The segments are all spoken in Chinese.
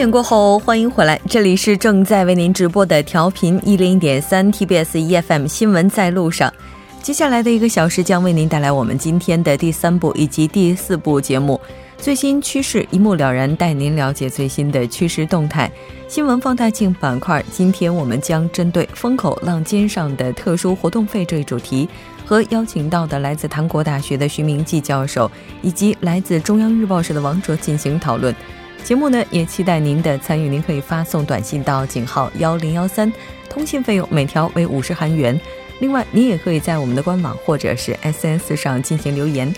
点过后，欢迎回来，这里是正在为您直播的调频一零点三 TBS EFM 新闻在路上。接下来的一个小时将为您带来我们今天的第三部以及第四部节目，最新趋势一目了然，带您了解最新的趋势动态。新闻放大镜板块，今天我们将针对风口浪尖上的特殊活动费这一主题，和邀请到的来自韩国大学的徐明季教授，以及来自中央日报社的王哲进行讨论。节目呢，也期待您的参与。您可以发送短信到井号幺零幺三，通信费用每条为五十韩元。另外，您也可以在我们的官网或者是 SNS 上进行留言。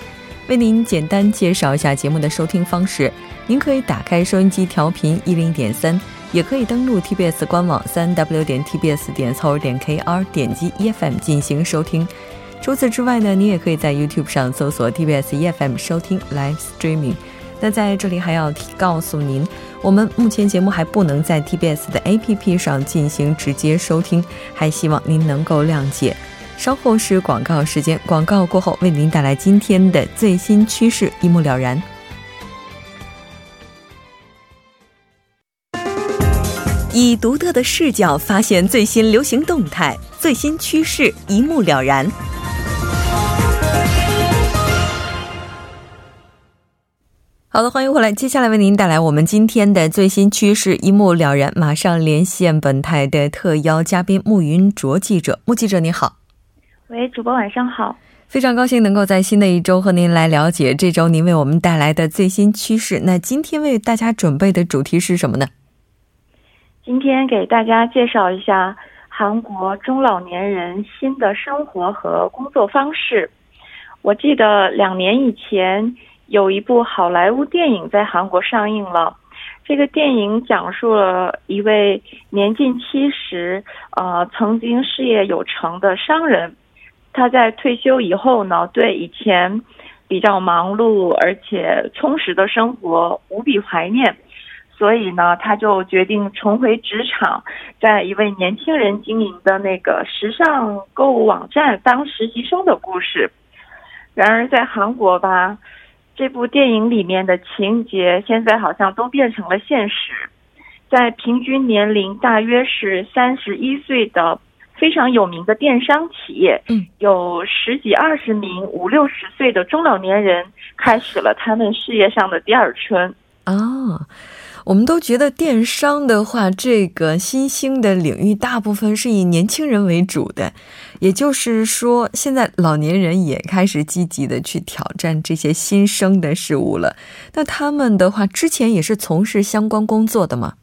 为您简单介绍一下节目的收听方式：您可以打开收音机调频一零点三，也可以登录 TBS 官网三 w 点 tbs 点 c o 点 kr，点击 EFM 进行收听。除此之外呢，您也可以在 YouTube 上搜索 TBS EFM 收听 Live Streaming。那在这里还要告诉您，我们目前节目还不能在 TBS 的 APP 上进行直接收听，还希望您能够谅解。稍后是广告时间，广告过后为您带来今天的最新趋势，一目了然。以独特的视角发现最新流行动态，最新趋势一目了然。好的，欢迎回来。接下来为您带来我们今天的最新趋势，一目了然。马上连线本台的特邀嘉宾穆云卓记者。穆记者，你好。喂，主播晚上好。非常高兴能够在新的一周和您来了解这周您为我们带来的最新趋势。那今天为大家准备的主题是什么呢？今天给大家介绍一下韩国中老年人新的生活和工作方式。我记得两年以前。有一部好莱坞电影在韩国上映了。这个电影讲述了一位年近七十、呃，曾经事业有成的商人，他在退休以后呢，对以前比较忙碌而且充实的生活无比怀念，所以呢，他就决定重回职场，在一位年轻人经营的那个时尚购物网站当实习生的故事。然而，在韩国吧。这部电影里面的情节现在好像都变成了现实，在平均年龄大约是三十一岁的非常有名的电商企业，嗯，有十几二十名五六十岁的中老年人开始了他们事业上的第二春啊。我们都觉得电商的话，这个新兴的领域大部分是以年轻人为主的，也就是说，现在老年人也开始积极的去挑战这些新生的事物了。那他们的话，之前也是从事相关工作的吗？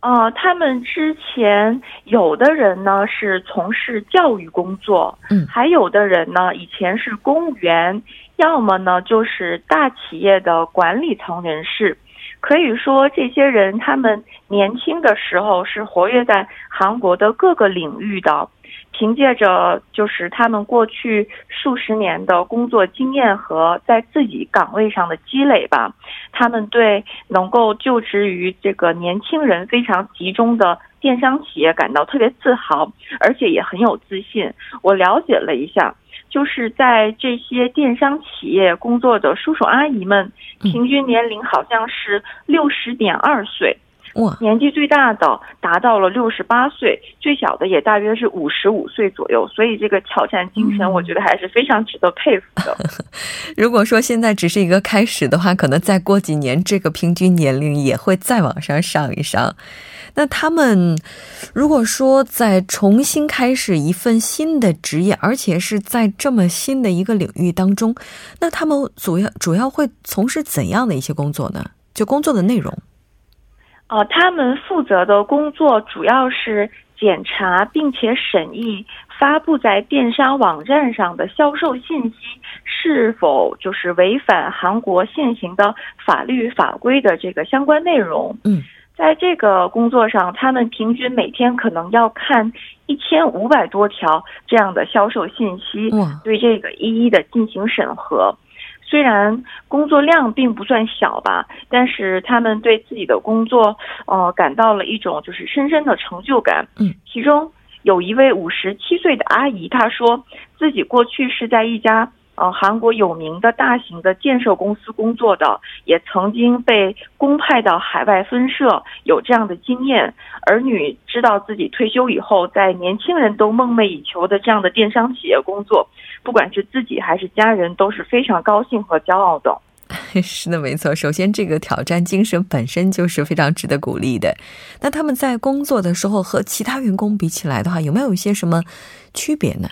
呃，他们之前有的人呢是从事教育工作，嗯，还有的人呢以前是公务员，要么呢就是大企业的管理层人士。可以说，这些人他们年轻的时候是活跃在韩国的各个领域的，凭借着就是他们过去数十年的工作经验和在自己岗位上的积累吧，他们对能够就职于这个年轻人非常集中的电商企业感到特别自豪，而且也很有自信。我了解了一下。就是在这些电商企业工作的叔叔阿姨们，平均年龄好像是六十点二岁，哇，年纪最大的达到了六十八岁，最小的也大约是五十五岁左右。所以这个挑战精神，我觉得还是非常值得佩服的。如果说现在只是一个开始的话，可能再过几年，这个平均年龄也会再往上上一上。那他们如果说在重新开始一份新的职业，而且是在这么新的一个领域当中，那他们主要主要会从事怎样的一些工作呢？就工作的内容？哦，他们负责的工作主要是检查并且审议发布在电商网站上的销售信息是否就是违反韩国现行的法律法规的这个相关内容。嗯。在这个工作上，他们平均每天可能要看一千五百多条这样的销售信息，对这个一一的进行审核。虽然工作量并不算小吧，但是他们对自己的工作，呃，感到了一种就是深深的成就感。嗯，其中有一位五十七岁的阿姨，她说自己过去是在一家呃，韩国有名的大型的建设公司工作的，也曾经被公派到海外分社，有这样的经验。儿女知道自己退休以后，在年轻人都梦寐以求的这样的电商企业工作，不管是自己还是家人，都是非常高兴和骄傲的。是的，没错。首先，这个挑战精神本身就是非常值得鼓励的。那他们在工作的时候和其他员工比起来的话，有没有一些什么区别呢？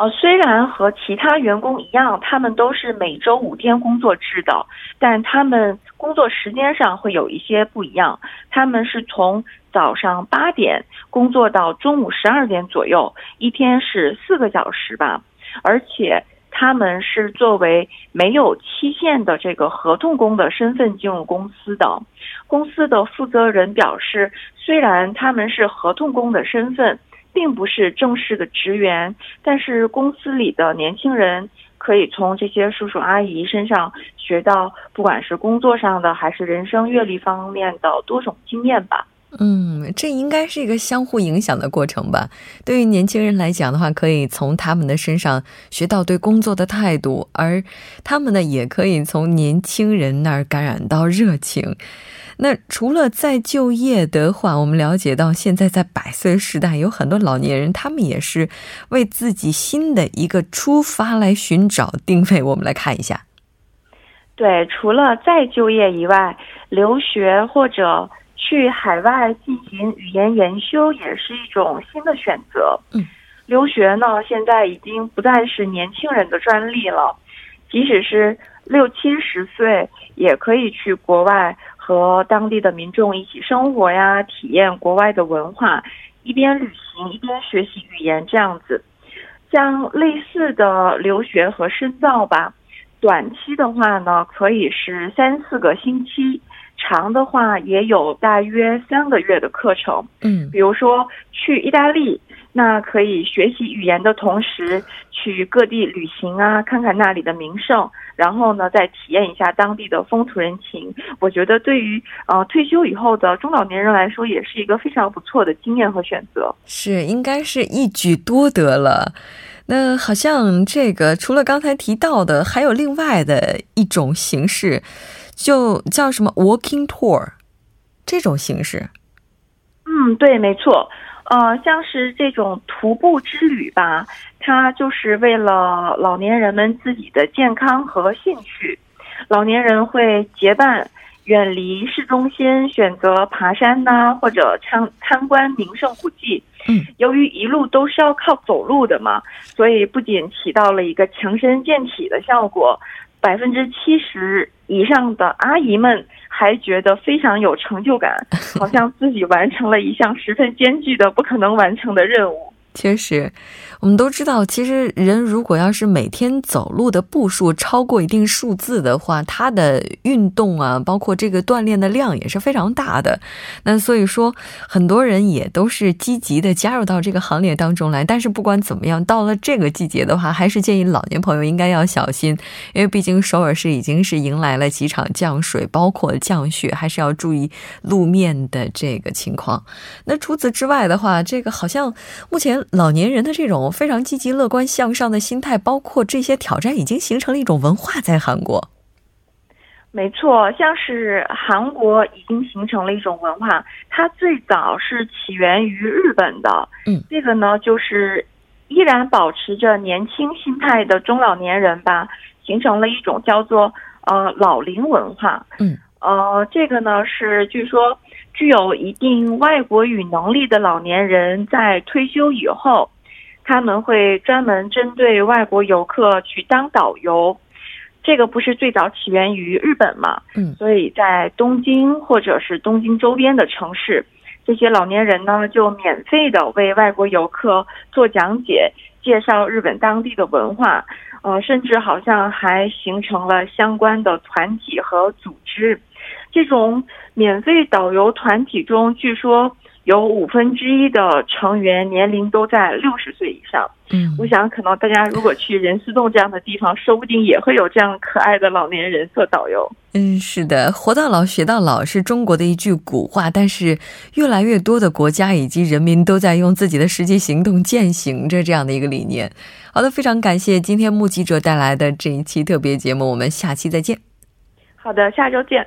呃，虽然和其他员工一样，他们都是每周五天工作制的，但他们工作时间上会有一些不一样。他们是从早上八点工作到中午十二点左右，一天是四个小时吧。而且他们是作为没有期限的这个合同工的身份进入公司的。公司的负责人表示，虽然他们是合同工的身份。并不是正式的职员，但是公司里的年轻人可以从这些叔叔阿姨身上学到，不管是工作上的还是人生阅历方面的多种经验吧。嗯，这应该是一个相互影响的过程吧。对于年轻人来讲的话，可以从他们的身上学到对工作的态度，而他们呢，也可以从年轻人那儿感染到热情。那除了再就业的话，我们了解到现在在百岁时代，有很多老年人，他们也是为自己新的一个出发来寻找定位。我们来看一下。对，除了再就业以外，留学或者去海外进行语言研修也是一种新的选择。嗯，留学呢，现在已经不再是年轻人的专利了，即使是六七十岁也可以去国外。和当地的民众一起生活呀，体验国外的文化，一边旅行一边学习语言，这样子，像类似的留学和深造吧。短期的话呢，可以是三四个星期；长的话也有大约三个月的课程。嗯，比如说去意大利。那可以学习语言的同时，去各地旅行啊，看看那里的名胜，然后呢，再体验一下当地的风土人情。我觉得对于呃退休以后的中老年人来说，也是一个非常不错的经验和选择。是，应该是一举多得了。那好像这个除了刚才提到的，还有另外的一种形式，就叫什么 walking tour 这种形式。嗯，对，没错。呃，像是这种徒步之旅吧，它就是为了老年人们自己的健康和兴趣。老年人会结伴远离市中心，选择爬山呐，或者参参观名胜古迹。嗯，由于一路都是要靠走路的嘛，所以不仅起到了一个强身健体的效果。百分之七十以上的阿姨们还觉得非常有成就感，好像自己完成了一项十分艰巨的、不可能完成的任务。确实，我们都知道，其实人如果要是每天走路的步数超过一定数字的话，他的运动啊，包括这个锻炼的量也是非常大的。那所以说，很多人也都是积极的加入到这个行列当中来。但是不管怎么样，到了这个季节的话，还是建议老年朋友应该要小心，因为毕竟首尔市已经是迎来了几场降水，包括降雪，还是要注意路面的这个情况。那除此之外的话，这个好像目前。老年人的这种非常积极、乐观、向上的心态，包括这些挑战，已经形成了一种文化在韩国。没错，像是韩国已经形成了一种文化，它最早是起源于日本的。嗯，这个呢，就是依然保持着年轻心态的中老年人吧，形成了一种叫做呃老龄文化。嗯，呃，这个呢是据说。具有一定外国语能力的老年人在退休以后，他们会专门针对外国游客去当导游。这个不是最早起源于日本嘛？嗯，所以在东京或者是东京周边的城市，这些老年人呢就免费的为外国游客做讲解，介绍日本当地的文化。呃，甚至好像还形成了相关的团体和组织。这种免费导游团体中，据说有五分之一的成员年龄都在六十岁以上。嗯，我想可能大家如果去仁寺洞这样的地方，说不定也会有这样可爱的老年人做导游。嗯，是的，活到老学到老是中国的一句古话，但是越来越多的国家以及人民都在用自己的实际行动践行着这样的一个理念。好的，非常感谢今天目击者带来的这一期特别节目，我们下期再见。好的，下周见。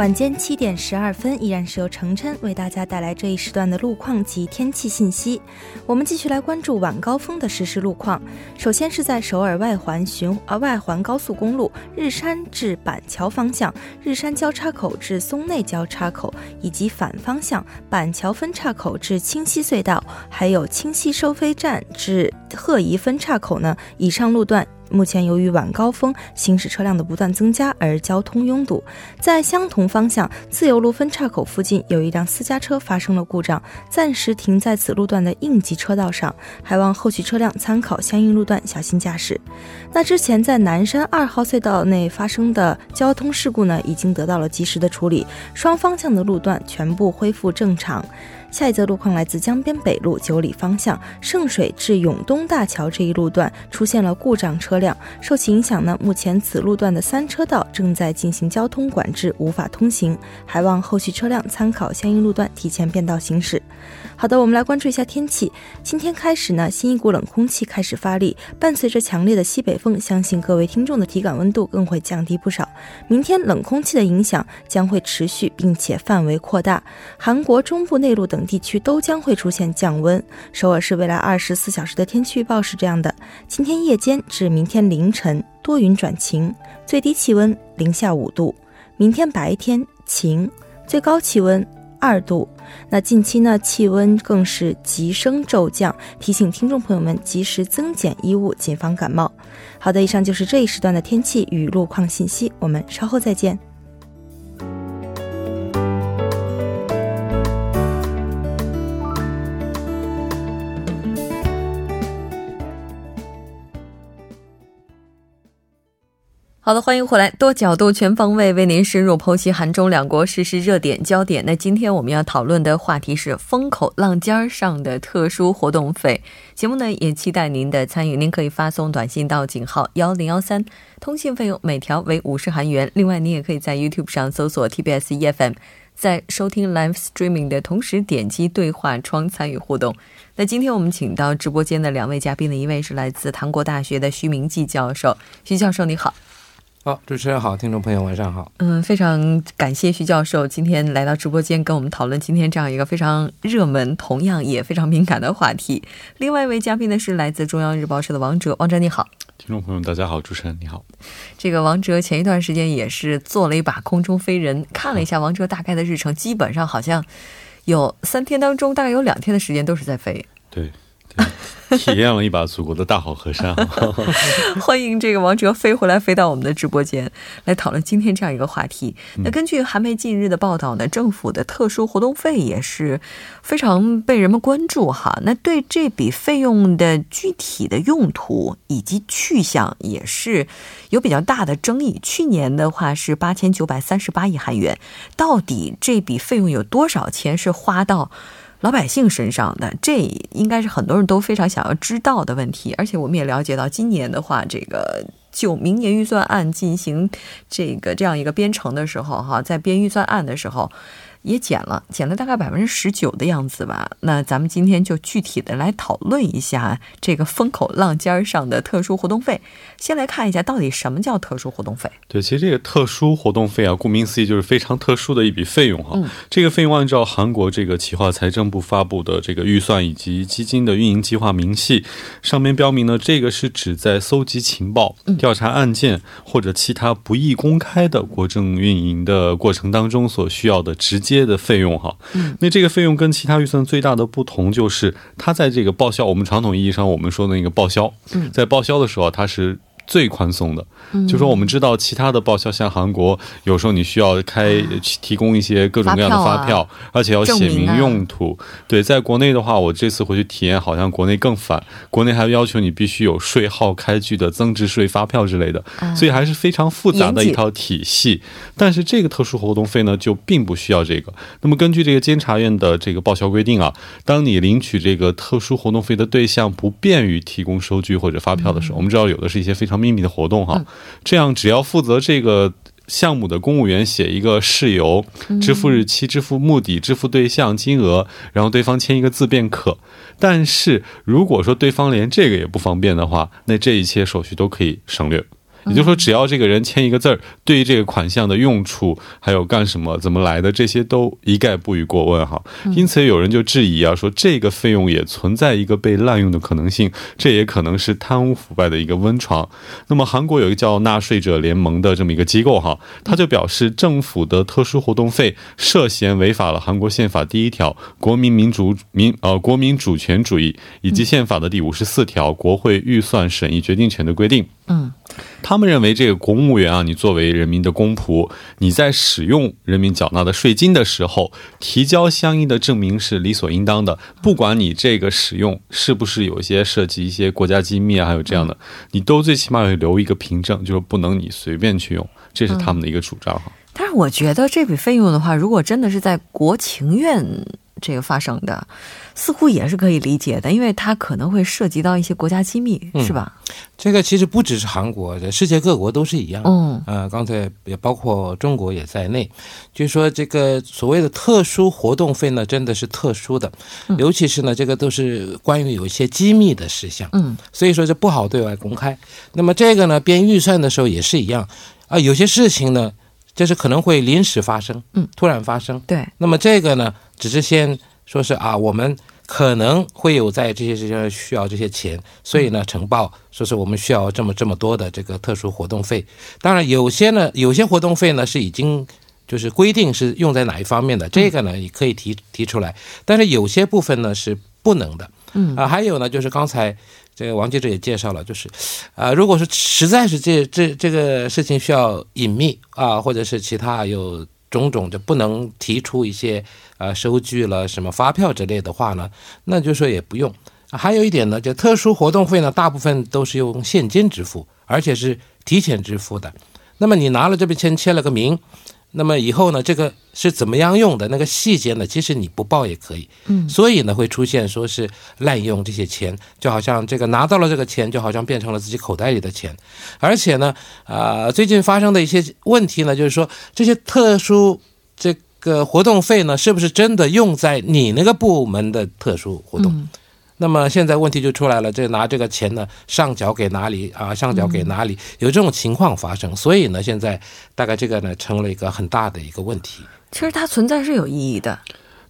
晚间七点十二分，依然是由程琛为大家带来这一时段的路况及天气信息。我们继续来关注晚高峰的实时路况。首先是在首尔外环循呃外环高速公路日山至板桥方向，日山交叉口至松内交叉口，以及反方向板桥分岔口至清溪隧道，还有清溪收费站至鹤宜分岔口呢。以上路段。目前由于晚高峰行驶车辆的不断增加而交通拥堵，在相同方向自由路分岔口附近有一辆私家车发生了故障，暂时停在此路段的应急车道上，还望后续车辆参考相应路段小心驾驶。那之前在南山二号隧道内发生的交通事故呢，已经得到了及时的处理，双方向的路段全部恢复正常。下一则路况来自江边北路九里方向圣水至永东大桥这一路段出现了故障车辆，受其影响呢，目前此路段的三车道正在进行交通管制，无法通行，还望后续车辆参考相应路段提前变道行驶。好的，我们来关注一下天气。今天开始呢，新一股冷空气开始发力，伴随着强烈的西北风，相信各位听众的体感温度更会降低不少。明天冷空气的影响将会持续，并且范围扩大，韩国中部内陆等地区都将会出现降温。首尔市未来二十四小时的天气预报是这样的：今天夜间至明天凌晨多云转晴，最低气温零下五度；明天白天晴，最高气温。二度，那近期呢气温更是急升骤降，提醒听众朋友们及时增减衣物，谨防感冒。好的，以上就是这一时段的天气与路况信息，我们稍后再见。好的，欢迎回来，多角度、全方位为您深入剖析韩中两国实时热点焦点。那今天我们要讨论的话题是风口浪尖上的特殊活动费。节目呢也期待您的参与，您可以发送短信到井号幺零幺三，通信费用每条为五十韩元。另外，您也可以在 YouTube 上搜索 TBS EFM，在收听 Live Streaming 的同时点击对话窗参与互动。那今天我们请到直播间的两位嘉宾呢，一位是来自韩国大学的徐明季教授，徐教授你好。好，主持人好，听众朋友晚上好。嗯，非常感谢徐教授今天来到直播间跟我们讨论今天这样一个非常热门、同样也非常敏感的话题。另外一位嘉宾呢是来自中央日报社的王哲，王哲你好。听众朋友大家好，主持人你好。这个王哲前一段时间也是做了一把空中飞人，看了一下王哲大概的日程，基本上好像有三天当中大概有两天的时间都是在飞。对。体验了一把祖国的大好河山，欢迎这个王哲飞回来，飞到我们的直播间来讨论今天这样一个话题。那根据韩媒近日的报道呢，政府的特殊活动费也是非常被人们关注哈。那对这笔费用的具体的用途以及去向也是有比较大的争议。去年的话是八千九百三十八亿韩元，到底这笔费用有多少钱是花到？老百姓身上的，这应该是很多人都非常想要知道的问题。而且我们也了解到，今年的话，这个就明年预算案进行这个这样一个编程的时候，哈，在编预算案的时候。也减了，减了大概百分之十九的样子吧。那咱们今天就具体的来讨论一下这个风口浪尖上的特殊活动费。先来看一下到底什么叫特殊活动费。对，其实这个特殊活动费啊，顾名思义就是非常特殊的一笔费用哈。这个费用按照韩国这个企划财政部发布的这个预算以及基金的运营计划明细，上面标明呢，这个是指在搜集情报、调查案件或者其他不易公开的国政运营的过程当中所需要的直接。接的费用哈。嗯，那这个费用跟其他预算最大的不同就是，它在这个报销，我们传统意义上我们说的那个报销，在报销的时候它是。最宽松的，就说我们知道其他的报销，像韩国，有时候你需要开提供一些各种各样的发票，而且要写明用途。对，在国内的话，我这次回去体验，好像国内更烦，国内还要求你必须有税号开具的增值税发票之类的，所以还是非常复杂的一套体系。但是这个特殊活动费呢，就并不需要这个。那么根据这个监察院的这个报销规定啊，当你领取这个特殊活动费的对象不便于提供收据或者发票的时候，我们知道有的是一些非常。秘密的活动哈，这样只要负责这个项目的公务员写一个事由、支付日期、支付目的、支付对象、金额，然后对方签一个字便可。但是如果说对方连这个也不方便的话，那这一切手续都可以省略。也就是说，只要这个人签一个字儿，对于这个款项的用处，还有干什么、怎么来的，这些都一概不予过问哈。因此，有人就质疑啊，说这个费用也存在一个被滥用的可能性，这也可能是贪污腐败的一个温床。那么，韩国有一个叫纳税者联盟的这么一个机构哈，他就表示，政府的特殊活动费涉嫌违反了韩国宪法第一条国民民主民呃国民主权主义以及宪法的第五十四条国会预算审议决定权的规定。嗯。他们认为，这个公务员啊，你作为人民的公仆，你在使用人民缴纳的税金的时候，提交相应的证明是理所应当的。不管你这个使用是不是有一些涉及一些国家机密啊，还有这样的，你都最起码要留一个凭证，就是不能你随便去用。这是他们的一个主张哈。但是我觉得这笔费用的话，如果真的是在国情院这个发生的。似乎也是可以理解的，因为它可能会涉及到一些国家机密，是吧？这个其实不只是韩国，世界各国都是一样。嗯，呃，刚才也包括中国也在内，就是说这个所谓的特殊活动费呢，真的是特殊的，尤其是呢，这个都是关于有一些机密的事项。嗯，所以说这不好对外公开。那么这个呢，编预算的时候也是一样啊，有些事情呢，就是可能会临时发生，嗯，突然发生。对，那么这个呢，只是先。说是啊，我们可能会有在这些事情上需要这些钱，所以呢，呈报说是我们需要这么这么多的这个特殊活动费。当然，有些呢，有些活动费呢是已经就是规定是用在哪一方面的，这个呢也可以提提出来。但是有些部分呢是不能的。嗯啊，还有呢，就是刚才这个王记者也介绍了，就是啊，如果说实在是这这这个事情需要隐秘啊，或者是其他有。种种就不能提出一些呃收据了什么发票之类的话呢，那就说也不用。还有一点呢，就特殊活动费呢，大部分都是用现金支付，而且是提前支付的。那么你拿了这笔钱签了个名。那么以后呢，这个是怎么样用的？那个细节呢，其实你不报也可以。嗯，所以呢，会出现说是滥用这些钱，就好像这个拿到了这个钱，就好像变成了自己口袋里的钱。而且呢，啊，最近发生的一些问题呢，就是说这些特殊这个活动费呢，是不是真的用在你那个部门的特殊活动？那么现在问题就出来了，这拿这个钱呢上缴给哪里啊？上缴给哪里？有这种情况发生，所以呢，现在大概这个呢成了一个很大的一个问题。其实它存在是有意义的。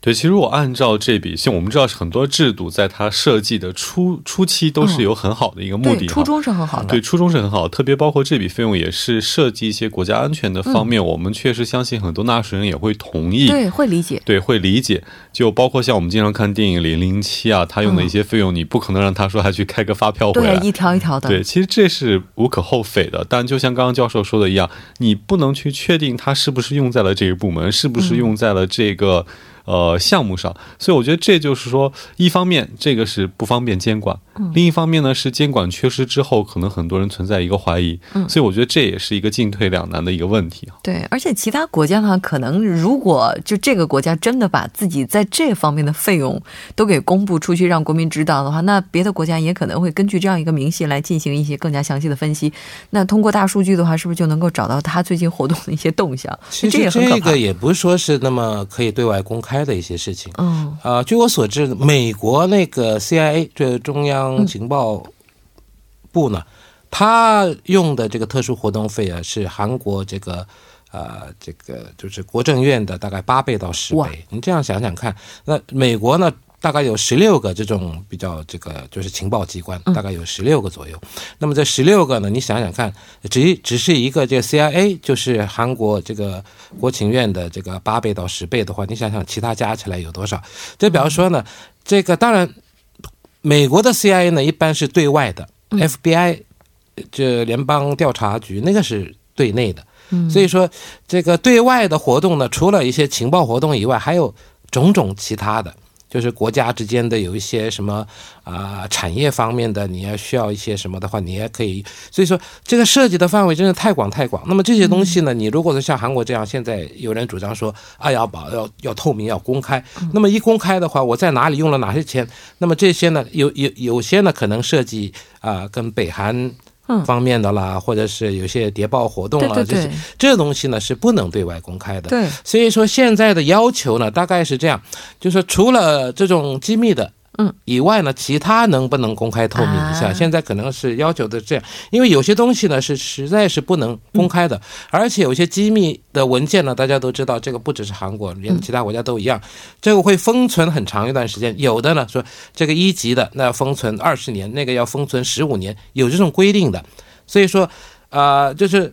对，其实我按照这笔，像我们知道很多制度，在它设计的初初期都是有很好的一个目的，初衷是很好的。对，初衷是很好，特别包括这笔费用也是涉及一些国家安全的方面，我们确实相信很多纳税人也会同意，对，会理解，对，会理解。就包括像我们经常看电影《零零七》啊，他用的一些费用，你不可能让他说还去开个发票回来，对，一条一条的。对，其实这是无可厚非的，但就像刚刚教授说的一样，你不能去确定他是不是用在了这个部门，是不是用在了这个。呃，项目上，所以我觉得这就是说，一方面这个是不方便监管，另一方面呢是监管缺失之后，可能很多人存在一个怀疑，所以我觉得这也是一个进退两难的一个问题对，而且其他国家的话，可能如果就这个国家真的把自己在这方面的费用都给公布出去，让国民知道的话，那别的国家也可能会根据这样一个明细来进行一些更加详细的分析。那通过大数据的话，是不是就能够找到他最近活动的一些动向？其实这个也不是说是那么可以对外公开。的一些事情，嗯，啊，据我所知，美国那个 CIA 这中央情报部呢，他用的这个特殊活动费啊，是韩国这个呃这个就是国政院的大概八倍到十倍。你这样想想看，那美国呢大概有十六个这种比较这个就是情报机关，大概有十六个左右。那么这十六个呢，你想想看，只只是一个这个 CIA，就是韩国这个国情院的这个八倍到十倍的话，你想想其他加起来有多少？就比方说呢，这个当然美国的 CIA 呢一般是对外的，FBI 这联邦调查局那个是对内的。所以说这个对外的活动呢，除了一些情报活动以外，还有种种其他的。就是国家之间的有一些什么啊产业方面的，你要需要一些什么的话，你也可以。所以说这个涉及的范围真的太广太广。那么这些东西呢，你如果说像韩国这样，现在有人主张说啊要保要要透明要公开，那么一公开的话，我在哪里用了哪些钱，那么这些呢有有有些呢可能涉及啊跟北韩。方面的啦，或者是有些谍报活动啊，这些这东西呢是不能对外公开的。对，所以说现在的要求呢，大概是这样，就是除了这种机密的。嗯，以外呢，其他能不能公开透明一下？现在可能是要求的这样，因为有些东西呢是实在是不能公开的，而且有些机密的文件呢，大家都知道，这个不只是韩国，连其他国家都一样，这个会封存很长一段时间。有的呢说这个一级的那要封存二十年，那个要封存十五年，有这种规定的。所以说，啊，就是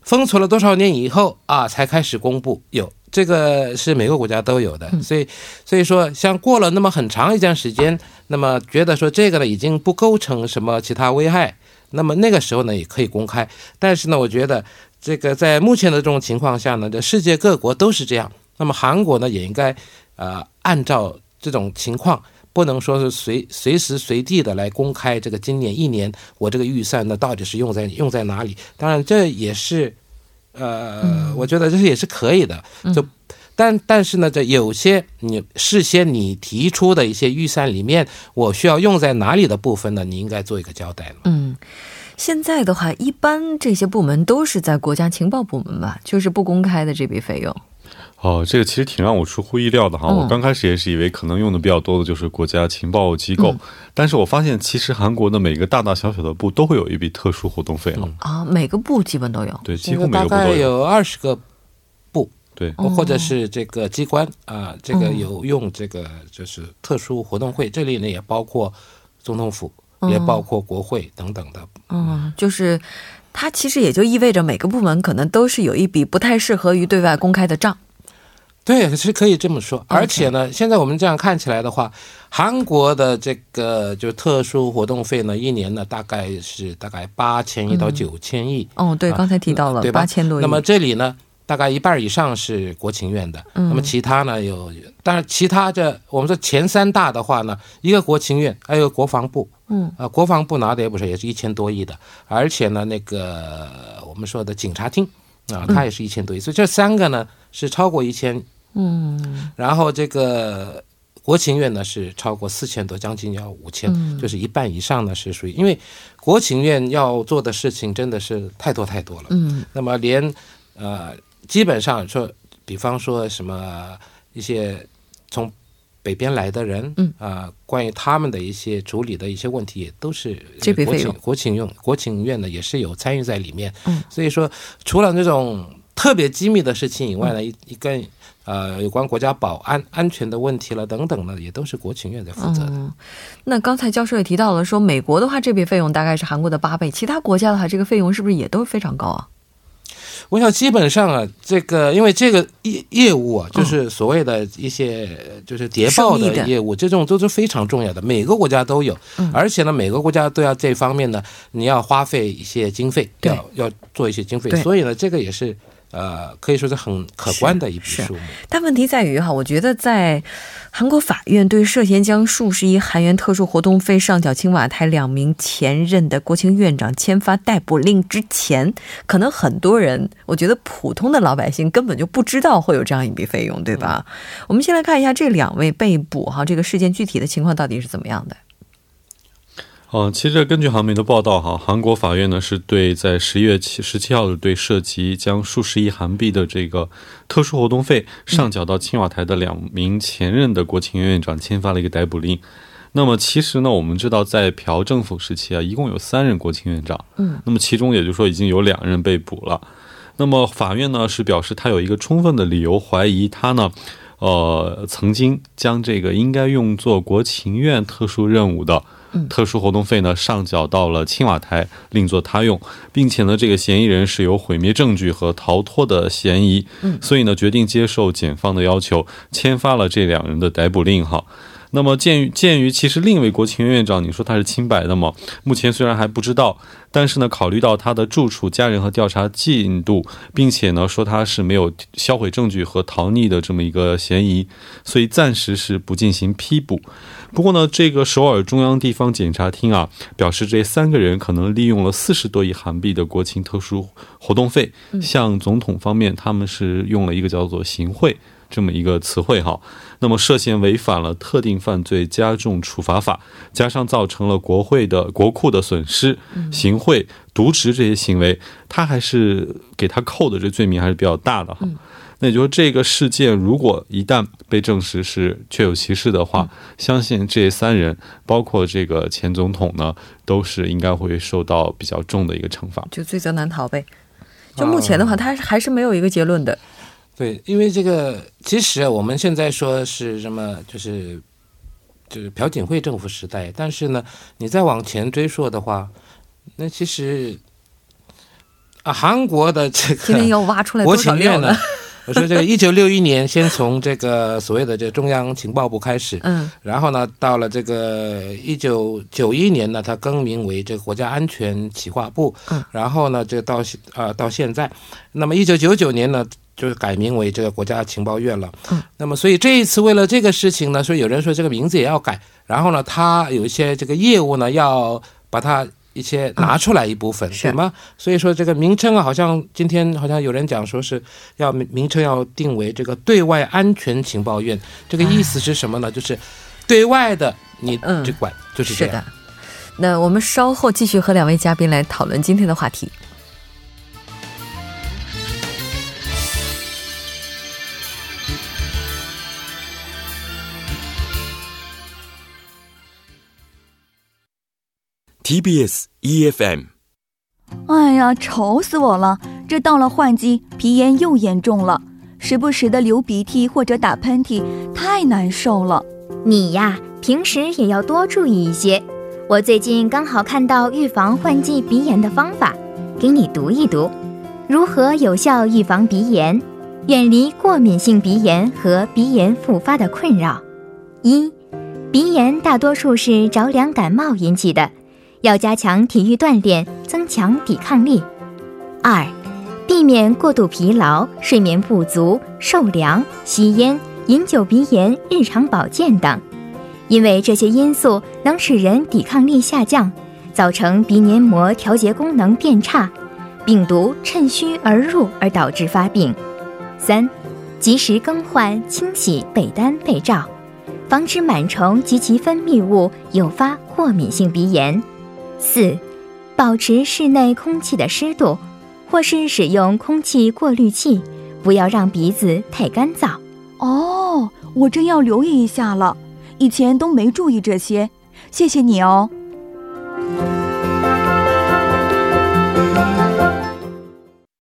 封存了多少年以后啊，才开始公布有。这个是每个国家都有的，所以所以说，像过了那么很长一段时间，那么觉得说这个呢已经不构成什么其他危害，那么那个时候呢也可以公开。但是呢，我觉得这个在目前的这种情况下呢，这世界各国都是这样，那么韩国呢也应该呃按照这种情况，不能说是随 随时随地的来公开这个今年一年我这个预算呢到底是用在用在哪里？当然这也是。呃，我觉得这是也是可以的，就，但但是呢，这有些你事先你提出的一些预算里面，我需要用在哪里的部分呢？你应该做一个交代嗯，现在的话，一般这些部门都是在国家情报部门吧，就是不公开的这笔费用。哦，这个其实挺让我出乎意料的哈。我刚开始也是以为可能用的比较多的就是国家情报机构，但是我发现其实韩国的每个大大小小的部都会有一笔特殊活动费啊。啊，每个部基本都有。对，几乎每个部大概有二十个部，对，或者是这个机关啊，这个有用这个就是特殊活动会，这里呢也包括总统府，也包括国会等等的。嗯，就是它其实也就意味着每个部门可能都是有一笔不太适合于对外公开的账。对，是可以这么说。而且呢，现在我们这样看起来的话，韩国的这个就是特殊活动费呢，一年呢大概是大概八千亿到九千亿。哦，对，刚才提到了八千多亿。那么这里呢，大概一半以上是国情院的。那么其他呢有，当然其他这我们说前三大的话呢，一个国情院，还有国防部。嗯。啊，国防部拿的也不少，也是一千多亿的。而且呢，那个我们说的警察厅啊，它也是一千多亿。所以这三个呢是超过一千。嗯，然后这个国情院呢是超过四千多，将近要五千，就是一半以上呢是属于，因为国情院要做的事情真的是太多太多了。嗯，那么连呃，基本上说，比方说什么一些从北边来的人，嗯。啊，关于他们的一些处理的一些问题，也都是国情国情用国情院呢也是有参与在里面。嗯，所以说除了那种特别机密的事情以外呢，一一个。呃，有关国家保安安全的问题了等等呢，也都是国情院在负责的。那刚才教授也提到了，说美国的话，这笔费用大概是韩国的八倍，其他国家的话，这个费用是不是也都非常高啊？我想基本上啊，这个因为这个业业务啊，就是所谓的一些就是谍报的业务，这种都是非常重要的，每个国家都有，而且呢，每个国家都要这方面呢，你要花费一些经费，要要做一些经费，所以呢，这个也是。呃，可以说是很可观的一笔数目。但问题在于哈，我觉得在韩国法院对涉嫌将数十亿韩元特殊活动费上缴青瓦台两名前任的国情院长签发逮捕令之前，可能很多人，我觉得普通的老百姓根本就不知道会有这样一笔费用，对吧？我们先来看一下这两位被捕哈，这个事件具体的情况到底是怎么样的。嗯，其实根据韩媒的报道，哈，韩国法院呢是对在十一月七十七号的对涉及将数十亿韩币的这个特殊活动费上缴到青瓦台的两名前任的国情院院长签发了一个逮捕令。那么其实呢，我们知道在朴政府时期啊，一共有三任国情院长，嗯，那么其中也就是说已经有两任被捕了。那么法院呢是表示他有一个充分的理由怀疑他呢。呃，曾经将这个应该用作国情院特殊任务的特殊活动费呢上缴到了青瓦台，另作他用，并且呢，这个嫌疑人是有毁灭证据和逃脱的嫌疑，所以呢，决定接受检方的要求，签发了这两人的逮捕令哈。那么，鉴于鉴于其实另一位国情院院长，你说他是清白的吗？目前虽然还不知道，但是呢，考虑到他的住处、家人和调查进度，并且呢，说他是没有销毁证据和逃匿的这么一个嫌疑，所以暂时是不进行批捕。不过呢，这个首尔中央地方检察厅啊，表示这三个人可能利用了四十多亿韩币的国情特殊活动费，向总统方面，他们是用了一个叫做行贿。这么一个词汇哈，那么涉嫌违反了特定犯罪加重处罚法，加上造成了国会的国库的损失、行贿、渎职这些行为，他还是给他扣的这罪名还是比较大的哈。那也就是这个事件，如果一旦被证实是确有其事的话，相信这三人，包括这个前总统呢，都是应该会受到比较重的一个惩罚，就罪责难逃呗。就目前的话，他还是没有一个结论的。对，因为这个其实我们现在说是什么，就是就是朴槿惠政府时代，但是呢，你再往前追溯的话，那其实啊，韩国的这个今天要挖出来国情院呢，我说这个一九六一年先从这个所谓的这中央情报部开始，嗯，然后呢，到了这个一九九一年呢，它更名为这个国家安全企划部，嗯，然后呢，这个到啊到现在，那么一九九九年呢。就是改名为这个国家情报院了。嗯，那么所以这一次为了这个事情呢，所以有人说这个名字也要改。然后呢，他有一些这个业务呢，要把它一些拿出来一部分，是吗？所以说这个名称啊，好像今天好像有人讲说是要名称要定为这个对外安全情报院。这个意思是什么呢？就是对外的你只管，就是这样的。那我们稍后继续和两位嘉宾来讨论今天的话题。TBS EFM，哎呀，愁死我了！这到了换季，鼻炎又严重了，时不时的流鼻涕或者打喷嚏，太难受了。你呀，平时也要多注意一些。我最近刚好看到预防换季鼻炎的方法，给你读一读：如何有效预防鼻炎，远离过敏性鼻炎和鼻炎复发的困扰。一，鼻炎大多数是着凉感冒引起的。要加强体育锻炼，增强抵抗力。二，避免过度疲劳、睡眠不足、受凉、吸烟、饮酒、鼻炎、日常保健等，因为这些因素能使人抵抗力下降，造成鼻黏膜调节功能变差，病毒趁虚而入而导致发病。三，及时更换、清洗被单被罩，防止螨虫及其分泌物诱发过敏性鼻炎。四，保持室内空气的湿度，或是使用空气过滤器，不要让鼻子太干燥。哦，我真要留意一下了，以前都没注意这些，谢谢你哦。